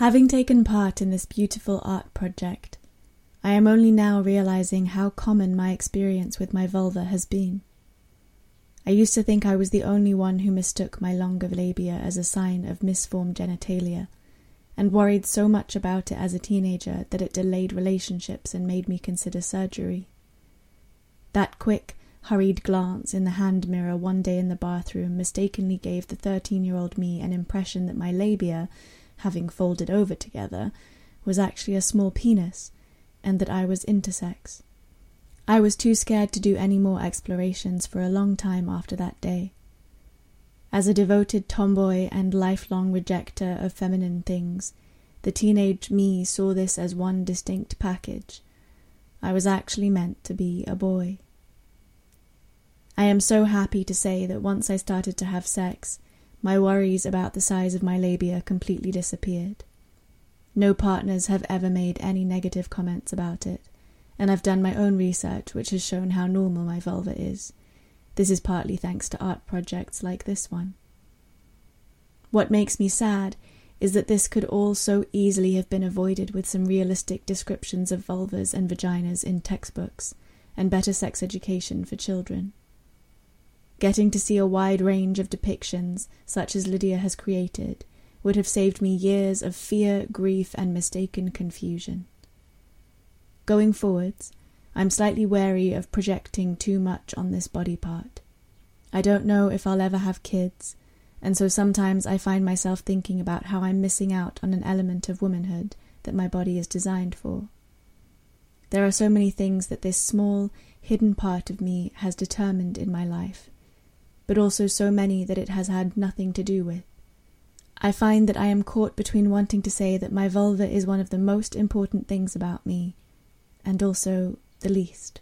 Having taken part in this beautiful art project, I am only now realizing how common my experience with my vulva has been. I used to think I was the only one who mistook my longer labia as a sign of misformed genitalia, and worried so much about it as a teenager that it delayed relationships and made me consider surgery. That quick, hurried glance in the hand mirror one day in the bathroom mistakenly gave the thirteen year old me an impression that my labia, having folded over together, was actually a small penis, and that I was intersex. I was too scared to do any more explorations for a long time after that day. As a devoted tomboy and lifelong rejecter of feminine things, the teenage me saw this as one distinct package. I was actually meant to be a boy. I am so happy to say that once I started to have sex, my worries about the size of my labia completely disappeared. No partners have ever made any negative comments about it and I've done my own research which has shown how normal my vulva is. This is partly thanks to art projects like this one. What makes me sad is that this could all so easily have been avoided with some realistic descriptions of vulvas and vaginas in textbooks and better sex education for children. Getting to see a wide range of depictions, such as Lydia has created, would have saved me years of fear, grief, and mistaken confusion. Going forwards, I'm slightly wary of projecting too much on this body part. I don't know if I'll ever have kids, and so sometimes I find myself thinking about how I'm missing out on an element of womanhood that my body is designed for. There are so many things that this small, hidden part of me has determined in my life, but also so many that it has had nothing to do with. I find that I am caught between wanting to say that my vulva is one of the most important things about me and also the least.